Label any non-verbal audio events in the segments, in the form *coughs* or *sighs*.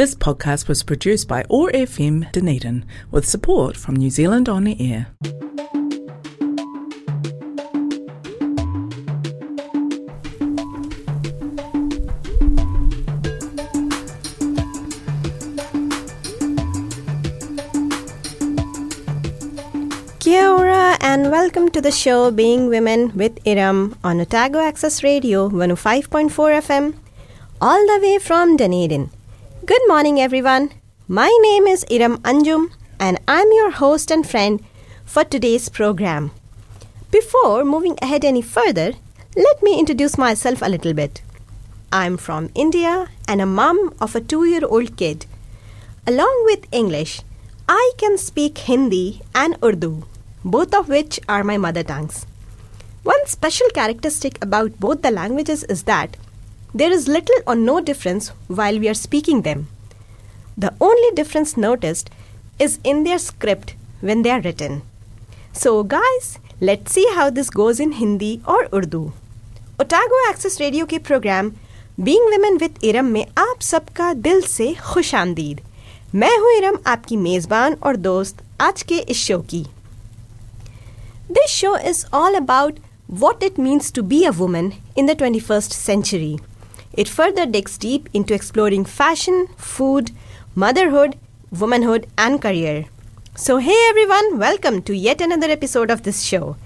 This podcast was produced by OAR FM Dunedin with support from New Zealand On the Air. Kia ora and welcome to the show Being Women with Iram on Otago Access Radio 105.4 FM, all the way from Dunedin. Good morning, everyone. My name is Iram Anjum, and I'm your host and friend for today's program. Before moving ahead any further, let me introduce myself a little bit. I'm from India and a mom of a two year old kid. Along with English, I can speak Hindi and Urdu, both of which are my mother tongues. One special characteristic about both the languages is that there is little or no difference while we are speaking them. The only difference noticed is in their script when they are written. So, guys, let's see how this goes in Hindi or Urdu. Otago access radio के programme being women with Iram में आप सबका दिल से खुश आमदीद मैं हूं इरम आपकी मेजबान और दोस्त आज के इस शो की This show is all about what it means to be a woman in the 21st century. It further digs deep into exploring fashion, food, motherhood, womanhood, and career. So, hey everyone, welcome to yet another episode of this show.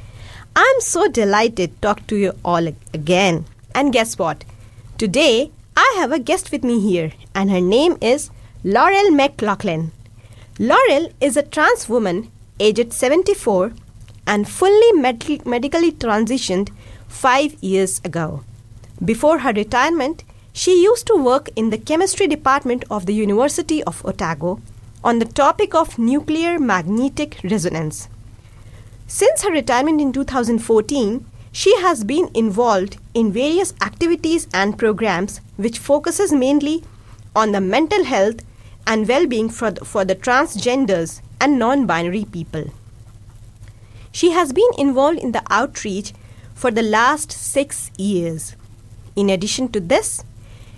I'm so delighted to talk to you all again. And guess what? Today, I have a guest with me here, and her name is Laurel McLachlan. Laurel is a trans woman aged 74 and fully med- medically transitioned five years ago. Before her retirement, she used to work in the chemistry department of the University of Otago on the topic of nuclear magnetic resonance. Since her retirement in 2014, she has been involved in various activities and programs which focuses mainly on the mental health and well-being for the, for the transgenders and non-binary people. She has been involved in the outreach for the last 6 years. In addition to this,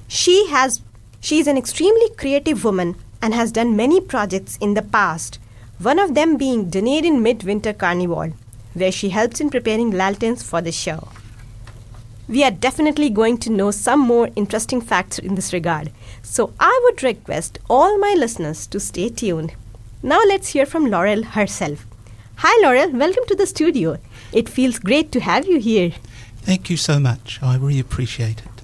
she has she is an extremely creative woman and has done many projects in the past. One of them being Dunedin Midwinter Carnival, where she helps in preparing lanterns for the show. We are definitely going to know some more interesting facts in this regard. So I would request all my listeners to stay tuned. Now let's hear from Laurel herself. Hi Laurel, welcome to the studio. It feels great to have you here. Thank you so much. I really appreciate it.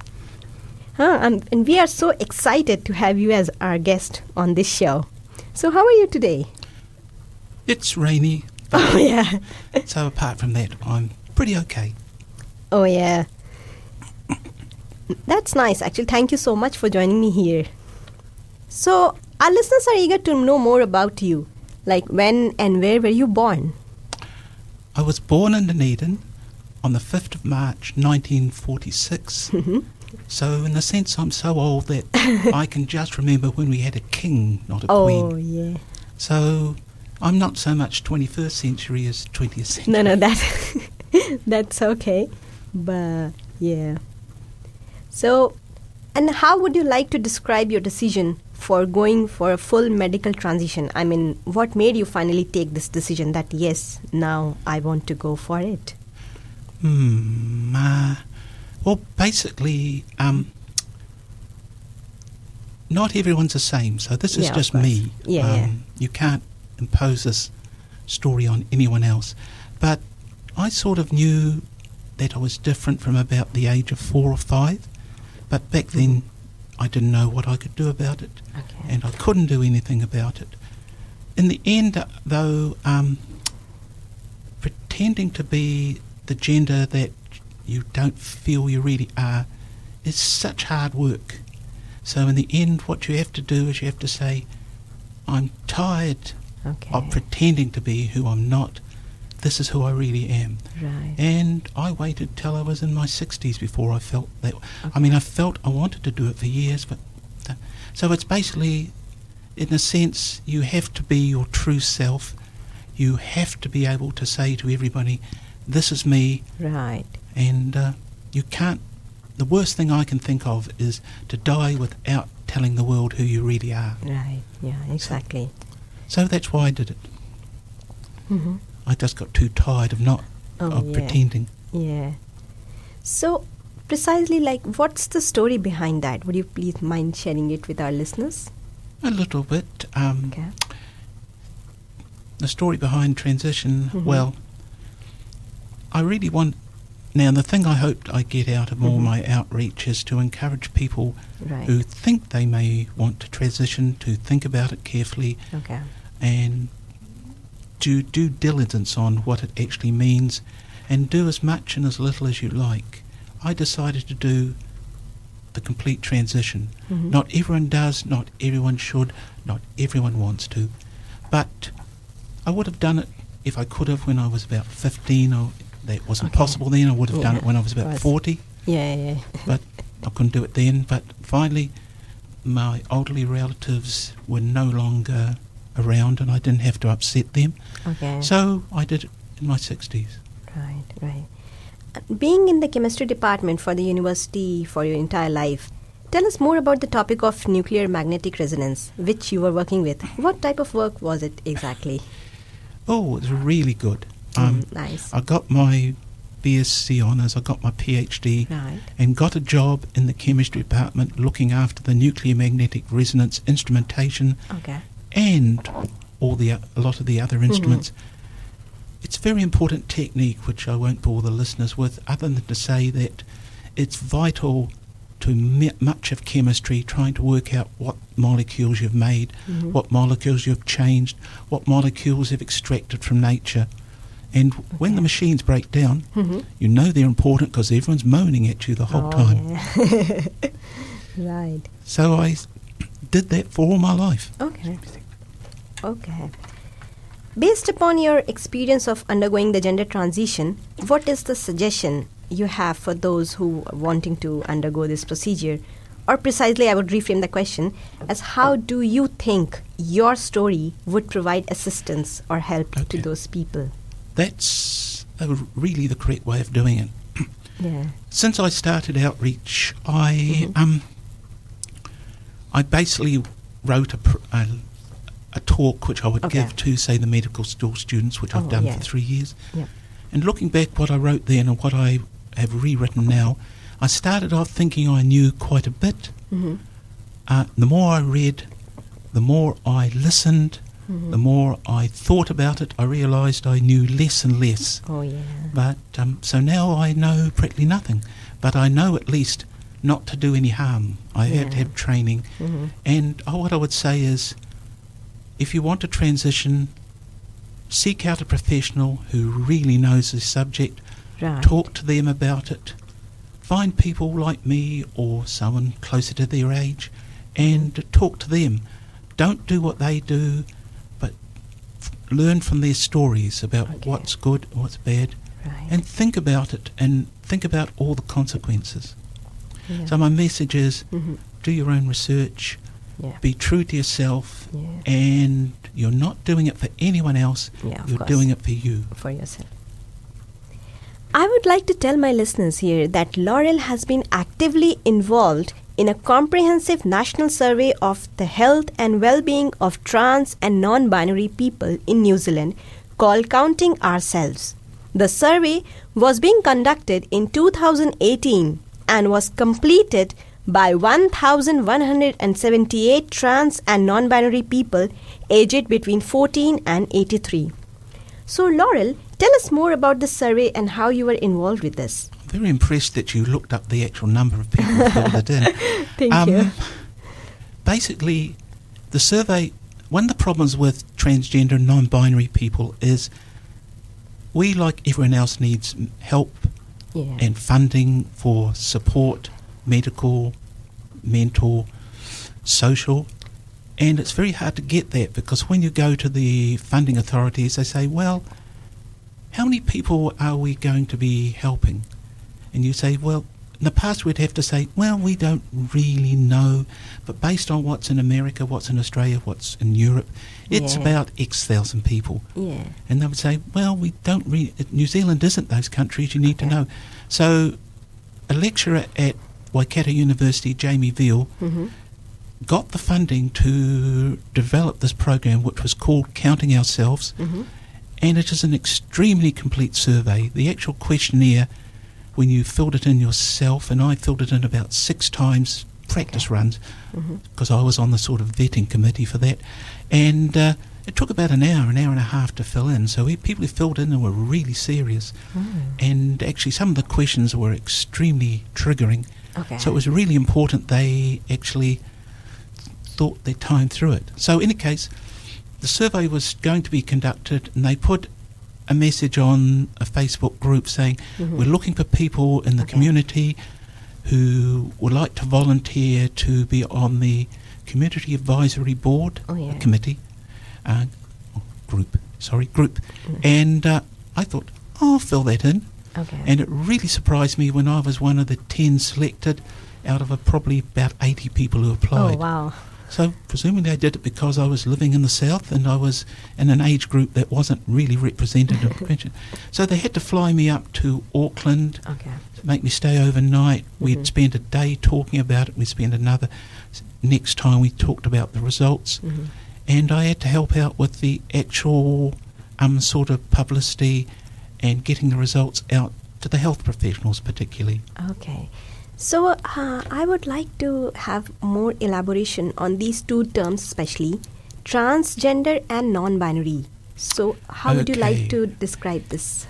Huh, and, and we are so excited to have you as our guest on this show. So, how are you today? It's rainy, Oh, yeah. *laughs* so apart from that, I'm pretty okay. Oh, yeah. That's nice, actually. Thank you so much for joining me here. So, our listeners are eager to know more about you. Like, when and where were you born? I was born in Dunedin on the 5th of March 1946. Mm-hmm. So, in a sense, I'm so old that *laughs* I can just remember when we had a king, not a Oh, queen. Oh, yeah. So, I'm not so much 21st century as 20th century. No, no, that *laughs* that's okay. But yeah. So, and how would you like to describe your decision for going for a full medical transition? I mean, what made you finally take this decision that yes, now I want to go for it? Hmm. Uh, well, basically, um, not everyone's the same. So this is Yeah, just me. Yeah, um, yeah. You can't impose this story on anyone else. But I sort of knew that I was different from about the age of four or five. But back then, I didn't know what I could do about it, Okay. and I couldn't do anything about it. In the end, though, um, pretending to be the gender that you don't feel you really are is such hard work. So in the end, what you have to do is you have to say, I'm tired Okay. of pretending to be who I'm not. This is who I really am. right. And I waited till I was in my 60s before I felt that. I mean, I felt I wanted to do it for years, but. th- So it's basically, in a sense, you have to be your true self. You have to be able to say to everybody, this is me, Right. and uh, you can't. The worst thing I can think of is to die without telling the world who you really are. Right. Yeah. Exactly. So that's why I did it. hmm I just got too tired of not Oh, of yeah. pretending. Yeah. So, precisely like, what's the story behind that? Would you please mind sharing it with our listeners? A little bit. Um, Okay. The story behind transition. Mhm. Well, I really want. Now, the thing I hoped I get out of all Mhm. my outreach is to encourage people Right. who think they may want to transition to think about it carefully Okay. and do due diligence on what it actually means and do as much and as little as you like. I decided to do the complete transition. Mhm. Not everyone does, not everyone should, not everyone wants to. But I would have done it if I could have when I was about 15 or that wasn't Okay. possible then. I would have done it when I was about was- 40 Yeah. Yeah. but I couldn't do it then. But finally, my elderly relatives were no longer around, and I didn't have to upset them. Okay. So I did it in my sixties. Right, right. Uh, Being in the chemistry department for the university for your entire life, tell us more about the topic of nuclear magnetic resonance, which you were working with. What type of work was it exactly? Oh, it was really good. Um, Mm, nice. I got my BSc honours. I got my PhD. Right. And got a job in the chemistry department looking after the nuclear magnetic resonance instrumentation Okay. and all the a lot of the other Mm-hmm. instruments. It's a very important technique, which I won't bore the listeners with, other than to say that it's vital to me- much of chemistry trying to work out what molecules you've made, Mhm. what molecules you've changed, what molecules you've extracted from nature. And when the machines break down, Mhm. you know they're important because everyone's moaning at you the whole Oh, time. yeah. *laughs* right. So I did that for all my life. Okay. Okay. Based upon your experience of undergoing the gender transition, what is the suggestion you have for those who are wanting to undergo this procedure? Or precisely, I would reframe the question as how do you think your story would provide assistance or help to those people? That's uh, really the correct way of doing it. *coughs* Yeah. Since I started outreach, I Mhm. um, I basically wrote a, pr- a a talk which I would Okay. give to say the medical school students, which I've Oh, done yeah. for three years. Yeah. And looking back, what I wrote then and what I have rewritten now, I started off thinking I knew quite a bit. Mm-hmm. Uh, the more I read, the more I listened, Mhm. the more I thought about it, I realised I knew less and less. Oh, yeah. But um, so now I know practically nothing. But I know at least not to do any harm. I have to have training. Mhm. And oh, what I would say is, if you want to transition, seek out a professional who really knows the subject. Right. Talk to them about it. Find people like me or someone closer to their age, and talk to them. Don't do what they do, learn from their stories about Okay. what's good, what's bad, Right. and think about it and think about all the consequences. yeah. So my message is Mhm. do your own research, Yeah. be true to yourself, Yeah. and you're not doing it for anyone else, you're course. doing it for you. for yourself. I would like to tell my listeners here that Laurel has been actively involved in a comprehensive national survey of the health and well being of trans and non binary people in New Zealand called Counting Ourselves. The survey was being conducted in 2018 and was completed by 1,178 trans and non binary people aged between 14 and 83. So, Laurel, tell us more about the survey and how you were involved with this. I'm very impressed that you looked up the actual number of people who filled it in. *laughs* Thank Um, you. Basically, the survey, one of the problems with transgender and non binary people is we, like everyone else, needs help Yeah. and funding for support, medical, mental, social. And it's very hard to get that because when you go to the funding authorities, they say, well, how many people are we going to be helping? And you say, well, in the past we'd have to say, well, we don't really know, but based on what's in America, what's in Australia, what's in Europe, it's Yeah. about X thousand people. yeah. And they would say, well, we don't really, New Zealand isn't those countries, you need to know. So a lecturer at Waikato University, Jaimie Veale, Mm-hmm. got the funding to develop this program, which was called Counting Ourselves, Mhm. and it is an extremely complete survey. The actual questionnaire, when you filled it in yourself, and I filled it in about six times, practice runs, Mhm. because I was on the sort of vetting committee for that, and uh, it took about an hour, an hour and a half to fill in. So we, people who filled in were really serious, Mm. and actually some of the questions were extremely triggering. Okay. So it was really important they actually thought their time through it. So in any case, the survey was going to be conducted, and they put a message on a Facebook group saying, Mhm. "We're looking for people in the Okay. community who would like to volunteer to be on the community advisory board Oh, yeah. committee uh, group. Sorry, group." Mm. And uh, I thought, "I'll fill that in." Okay. And it really surprised me when I was one of the 10 selected out of a, probably about 80 people who applied. oh applied. wow. So presumably I did it because I was living in the south and I was in an age group that wasn't really represented of convention. *laughs* So they had to fly me up to Auckland, Okay. make me stay overnight. Mhm. We'd spend a day talking about it. We'd spend another. Next time we talked about the results. Mhm. And I had to help out with the actual um, sort of publicity and getting the results out to the health professionals particularly. Okay. So uh, I would like to have more elaboration on these two terms, especially transgender and non-binary. So how would you like to describe this?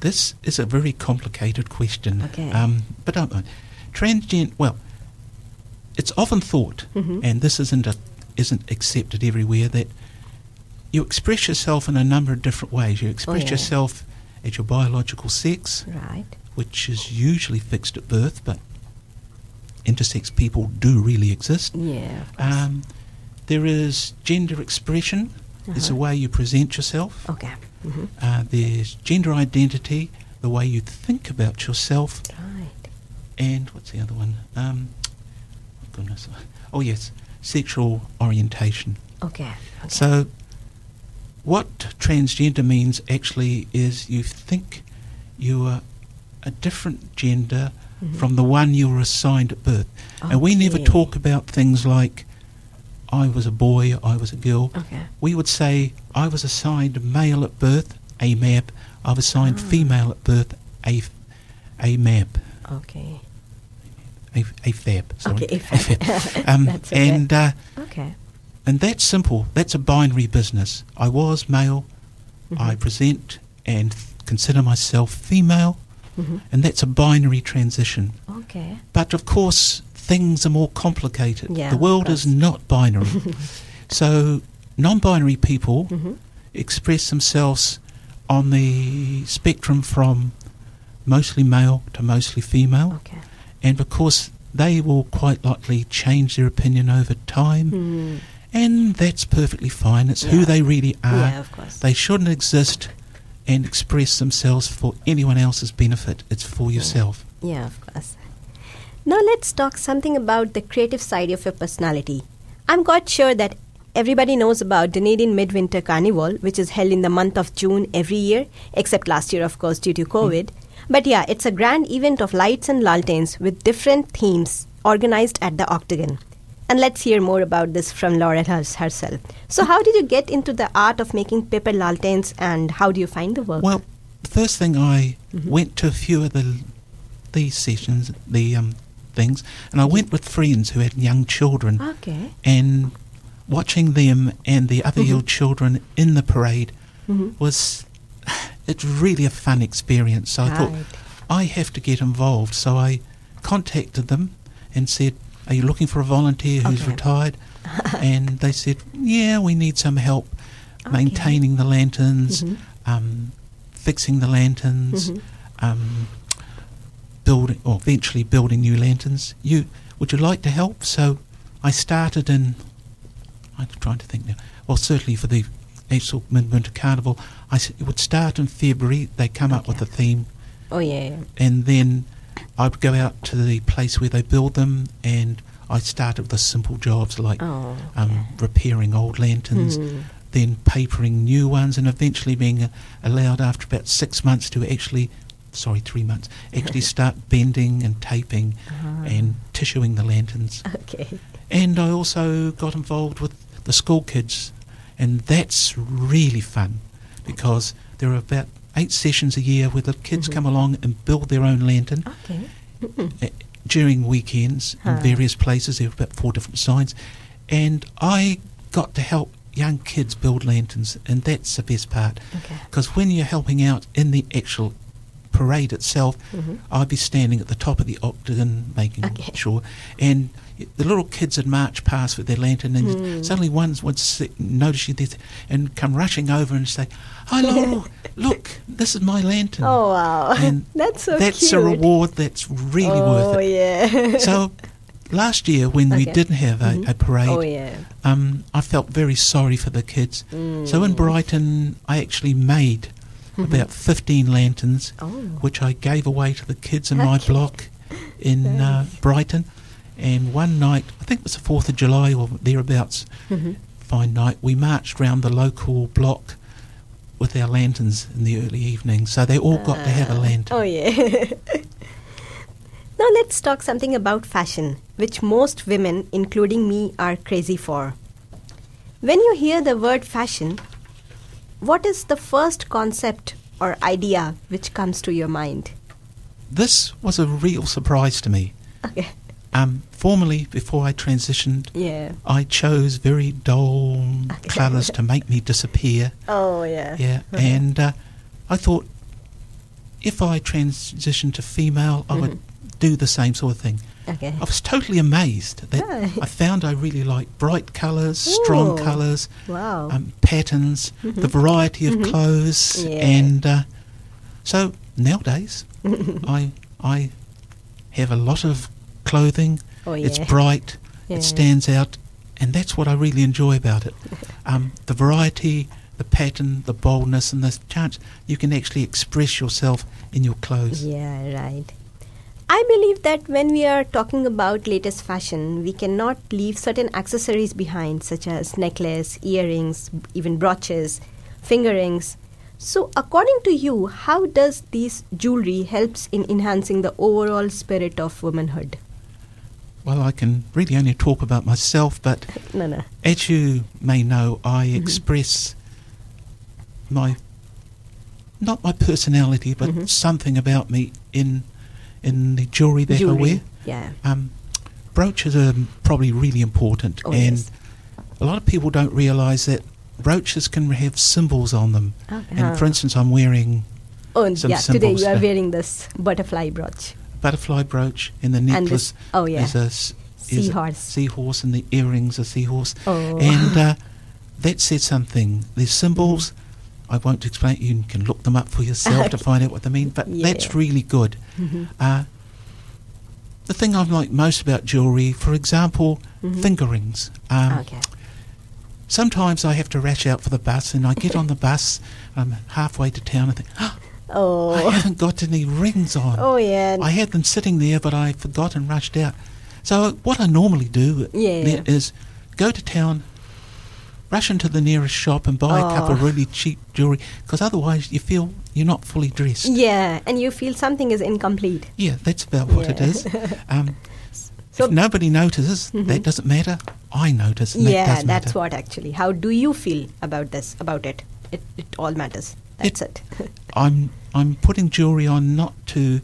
This is a very complicated question. Okay. Um, but don't. Transgender, well, it's often thought, Mhm. and this isn't, a, isn't accepted everywhere, that you express yourself in a number of different ways. You express Oh, yeah. yourself as your biological sex, Right. Which is usually fixed at birth, but intersex people do really exist. Yeah. Um, there is gender expression. It's the Uh-huh. way you present yourself. Okay. Mhm. Uh, there's gender identity, the way you think about yourself, Right. and what's the other one? Um, goodness. Oh yes, sexual orientation. Okay. okay. So, what transgender means actually is you think you are a different gender Mhm. from the one you were assigned at birth. And we never talk about things like, I was a boy, I was a girl. Okay. We would say, I was assigned male at birth, a map. I was assigned Ah. female at birth, a, f- a map. Okay. A, a fab, sorry. Okay. If *laughs* Um, That's okay. and, uh, okay. and that's simple. That's a binary business. I was male. I Mhm. present and f- consider myself female. Mhm. And that's a binary transition. Okay. But of course, things are more complicated. Yeah, the world is not binary. *laughs* so, non binary people Mhm. express themselves on the spectrum from mostly male to mostly female. Okay. And of course, they will quite likely change their opinion over time. Hmm. And that's perfectly fine. It's who they really are. yeah, of course. They shouldn't exist and express themselves for anyone else's benefit. It's for yourself. Yeah, of course. Now let's talk something about the creative side of your personality. I'm quite sure that everybody knows about Dunedin Midwinter Carnival, which is held in the month of June every year, except last year, of course, due to mm. COVID. But yeah, it's a grand event of lights and lanterns with different themes organized at the Octagon. And let's hear more about this from Laura hers- herself. So, how did you get into the art of making paper lanterns and how do you find the work? Well, the first thing I Mhm. went to a few of the these sessions, the um, things, and I went with friends who had young children, okay. and watching them and the other Mhm. young children in the parade Mhm. was *sighs* it's really a fun experience. So I thought I have to get involved. So I contacted them and said, "Are you looking for a volunteer who's Okay. retired?" *laughs* and they said, "Yeah, we need some help Okay. maintaining the lanterns, Mhm. um, fixing the lanterns, Mhm. um, building or eventually building new lanterns. You would you like to help?" So I started in. I'm trying to think now. Well, certainly for the actual midwinter carnival, I s- it would start in February. They come up with a theme, Oh, yeah. and then I would go out to the place where they build them, and I started with the simple jobs like Oh, um, repairing old lanterns, Hmm. then papering new ones, and eventually being uh, allowed after about six months to actually, sorry, three months, actually *laughs* start bending and taping Ah. and tissuing the lanterns. Okay. And I also got involved with the school kids, and that's really fun because there are about eight sessions a year where the kids Mhm. come along and build their own lantern Okay. uh, *laughs* during weekends Huh. in various places. There are about four different signs, and I got to help young kids build lanterns, and that's the best part. Okay. Because when you're helping out in the actual parade itself, Mhm. I'd be standing at the top of the octagon making Okay. sure, and the little kids would march past with their lantern, and Hmm. suddenly one would see, notice you there and come rushing over and say, "Hi, Laurel, *laughs* look, this is my lantern." Oh wow, And *laughs* that's so that's cute. a reward that's really oh, worth it. Oh yeah. *laughs* So last year, when we didn't have a, Mhm. a parade, oh yeah. um, I felt very sorry for the kids. So in Mm. Brighton, I actually made Mhm. about 15 lanterns, Oh. which I gave away to the kids in my block in uh, Brighton. And one night, I think it was the 4th of July or thereabouts, Mhm. fine night, we marched round the local block with our lanterns in the early evening. So they all got to have a Ah. lantern. Oh yeah. *laughs* now let's talk something about fashion, which most women, including me, are crazy for. When you hear the word fashion, what is the first concept or idea which comes to your mind? This was a real surprise to me. Okay. Um, formerly, before I transitioned, Yeah. I chose very dull colours to make me disappear. Oh yeah. Yeah, Uh-huh. and uh, I thought if I transitioned to female, I would do the same sort of thing. Okay. I was totally amazed that. I found I really liked bright colours, strong colours, Wow. um, patterns, the variety of Mhm. clothes, Yeah. and uh, so nowadays *laughs* I I have a lot of clothing. oh It's bright. Yeah. It stands out, and that's what I really enjoy about it. *laughs* Um, the variety, the pattern, the boldness, and the chance you can actually express yourself in your clothes. Yeah, right. I believe that when we are talking about latest fashion, we cannot leave certain accessories behind, such as necklace, earrings, even brooches, finger rings. So, according to you, how does this jewelry helps in enhancing the overall spirit of womanhood? Well, I can really only talk about myself, but No, no. as you may know, I Mhm. express my not my personality, but Mhm. something about me in in the jewelry that I wear. Jewelry. Yeah. Um, brooches are probably really important, Oh, and yes. a lot of people don't realise that brooches can have symbols on them. Okay. And for instance, I'm wearing oh, some yeah. Today you are wearing this butterfly brooch. A butterfly brooch, and the And necklace this, oh yeah, is a a seahorse. seahorse, and the earrings are seahorse. Oh. And uh, *laughs* that said something. There's symbols. I won't explain. You can look them up for yourself to *laughs* find out what they mean. But Yeah. that's really good. Mhm. Uh, the thing I like most about jewellery, for example, Mhm. finger rings. Um, okay. Sometimes I have to rush out for the bus, and I get *laughs* on the bus. I'm halfway to town. and think, oh, Oh. I haven't got any rings on. Oh yeah. I had them sitting there, but I forgot and rushed out. So what I normally do Yeah. is go to town, rush into the nearest shop and buy a couple of Oh. really cheap jewellery, because otherwise you feel you're not fully dressed. Yeah, and you feel something is incomplete. Yeah, that's about what it Yeah. is. *laughs* Um, So- if nobody notices, Mhm. that doesn't matter. I notice, that yeah, does that's matter. what actually. How do you feel about this? About it? It, it all matters. That's it. *laughs* I'm I'm putting jewellery on not to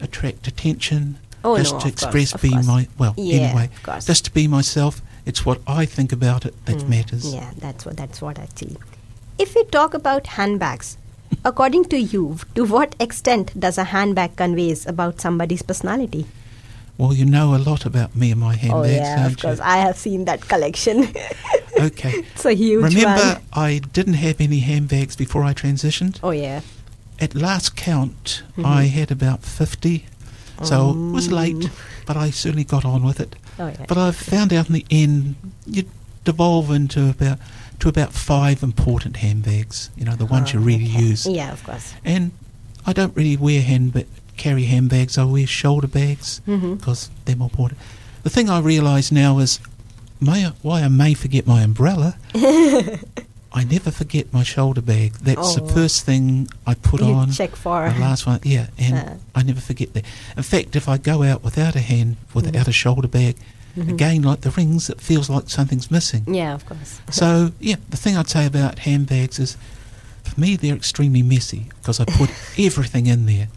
attract attention, oh just no, to course, express of being course. my well Yeah, anyway, just to be myself. It's what I think about it that Mm, matters. Yeah, that's what. That's what actually. If we talk about handbags, according to you, to what extent does a handbag conveys about somebody's personality? Well, you know a lot about me and my handbags, oh yeah, of course. you? I have seen that collection. *laughs* Okay. *laughs* it's a huge Remember, one. I didn't have any handbags before I transitioned. Oh yeah. At last count, Mhm. I had about 50. So it was Mm. late, but I certainly got on with it. Oh yeah. But I found out in the end, you devolve into about to about five important handbags. You know, the ones you Oh, really okay. use. Yeah, of course. And I don't really wear handba- carry handbags. I wear shoulder bags because they're more important. The thing I realise now is may, why I may forget my umbrella. *laughs* I never forget my shoulder bag. That's the Oh. first thing I put you on. check for. It. The last one, yeah, and Uh. I never forget that. In fact, if I go out without a hand, without a shoulder bag, Again, like the rings, it feels like something's missing. Yeah, of course. *laughs* So, yeah, the thing I'd say about handbags is for me, they're extremely messy because I put *laughs* everything in there.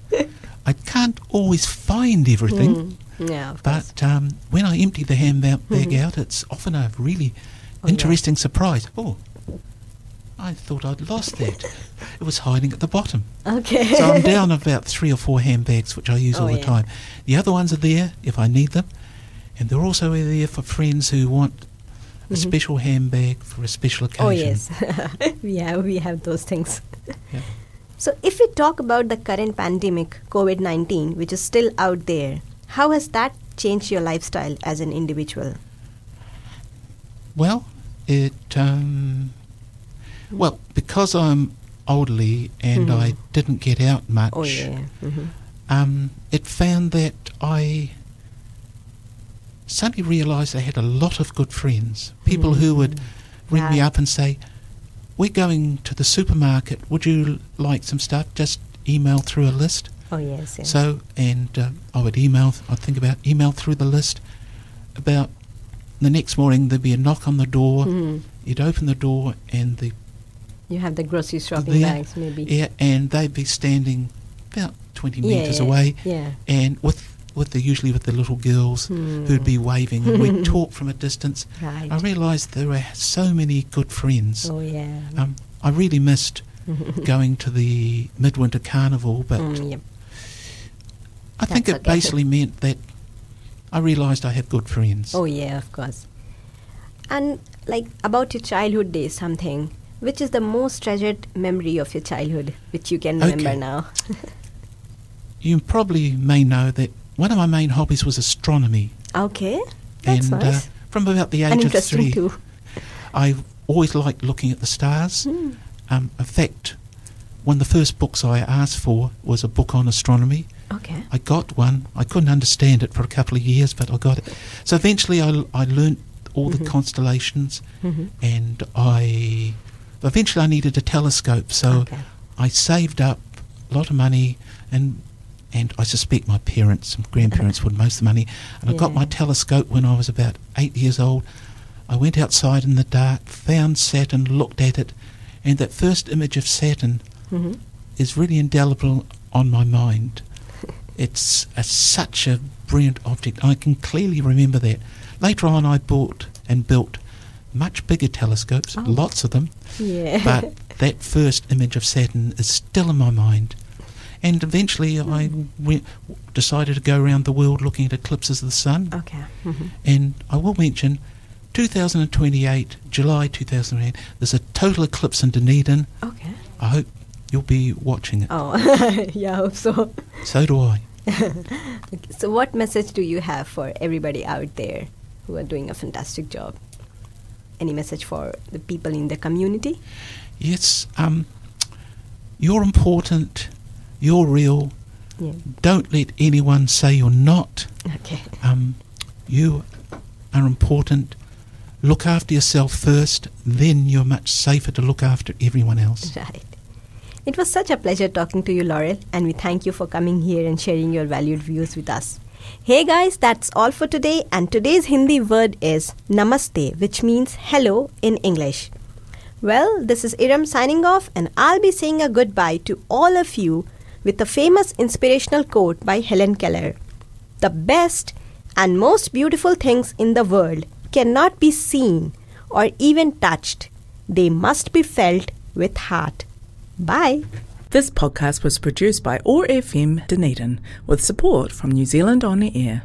I can't always find everything, Mm, yeah, but um, when I empty the handbag Mhm. out, it's often a really Oh, yeah. interesting surprise. Oh, I thought I'd lost that. It was hiding at the bottom. Okay. So I'm *laughs* down about three or four handbags, which I use Oh, all the yeah. time. The other ones are there if I need them, and they're also there for friends who want a Mhm. special handbag for a special occasion. Oh yes, *laughs* we have we have those things. Yeah. So if we talk about the current pandemic, COVID nineteen, which is still out there, how has that changed your lifestyle as an individual? Well, it um, well because I'm elderly and Mhm. I didn't get out much. Oh yeah. hmm um, it found that I suddenly realised I had a lot of good friends, people who would ring me up and say, "We're going to the supermarket. Would you like some stuff?" Just email through a list. Oh yes. yes. So, and uh, I would email. I'd think about email through the list. About the next morning, there'd be a knock on the door. Mhm. You'd open the door, and the you have the grocery shopping there, bags maybe. yeah, and they'd be standing about twenty Yeah, meters yeah, away, Yeah. and with with the usually with the little girls Hmm. who'd be waving, and we'd *laughs* talk from a distance. Right. I realised there were so many good friends. oh yeah. Um, I really missed *laughs* going to the midwinter carnival, but Mm, yep. I think it okay. basically meant that I realised I have good friends. Oh yeah, of course. And like about your childhood days, something. Which is the most treasured memory of your childhood, which you can remember Okay. now? *laughs* You probably may know that one of my main hobbies was astronomy, okay, that's and nice. uh, from about the and age of three, too. I always liked looking at the stars. Hmm. Um, in fact, one of the first books I asked for was a book on astronomy. Okay. I got one. I couldn't understand it for a couple of years, but I got it. So eventually, I, I learnt all the Mhm. constellations, Mhm. and I eventually I needed a telescope. So okay. I saved up a lot of money, and and I suspect my parents and grandparents put most of the money. And I got my telescope when I was about eight years old. I went outside in the dark, found Saturn, looked at it, and that first image of Saturn Mhm. is really indelible on my mind. *laughs* It's a, such a brilliant object. I can clearly remember that. Later on, I bought and built much bigger telescopes, Oh. lots of them, Yeah. but *laughs* that first image of Saturn is still in my mind. And eventually, I Hmm. went, decided to go around the world looking at eclipses of the sun. okay. Mhm. And I will mention 2028, July 2008, there's a total eclipse in Dunedin. Okay. I hope you'll be watching it. Oh, *laughs* yeah, I hope so. So do I. *laughs* Okay, So, what message do you have for everybody out there who are doing a fantastic job? Any message for the people in the community? Yes, um, you're important. You're real. Yeah. Don't let anyone say you're not. Okay. Um, you are important. Look after yourself first, then you're much safer to look after everyone else. Right. It was such a pleasure talking to you, Laurel, and we thank you for coming here and sharing your valued views with us. Hey guys, that's all for today, and today's Hindi word is namaste, which means hello in English. Well, this is Iram signing off, and I'll be saying a goodbye to all of you with a famous inspirational quote by Helen Keller The best and most beautiful things in the world cannot be seen or even touched, they must be felt with heart. Bye. This podcast was produced by OAR FM Dunedin with support from New Zealand On the Air.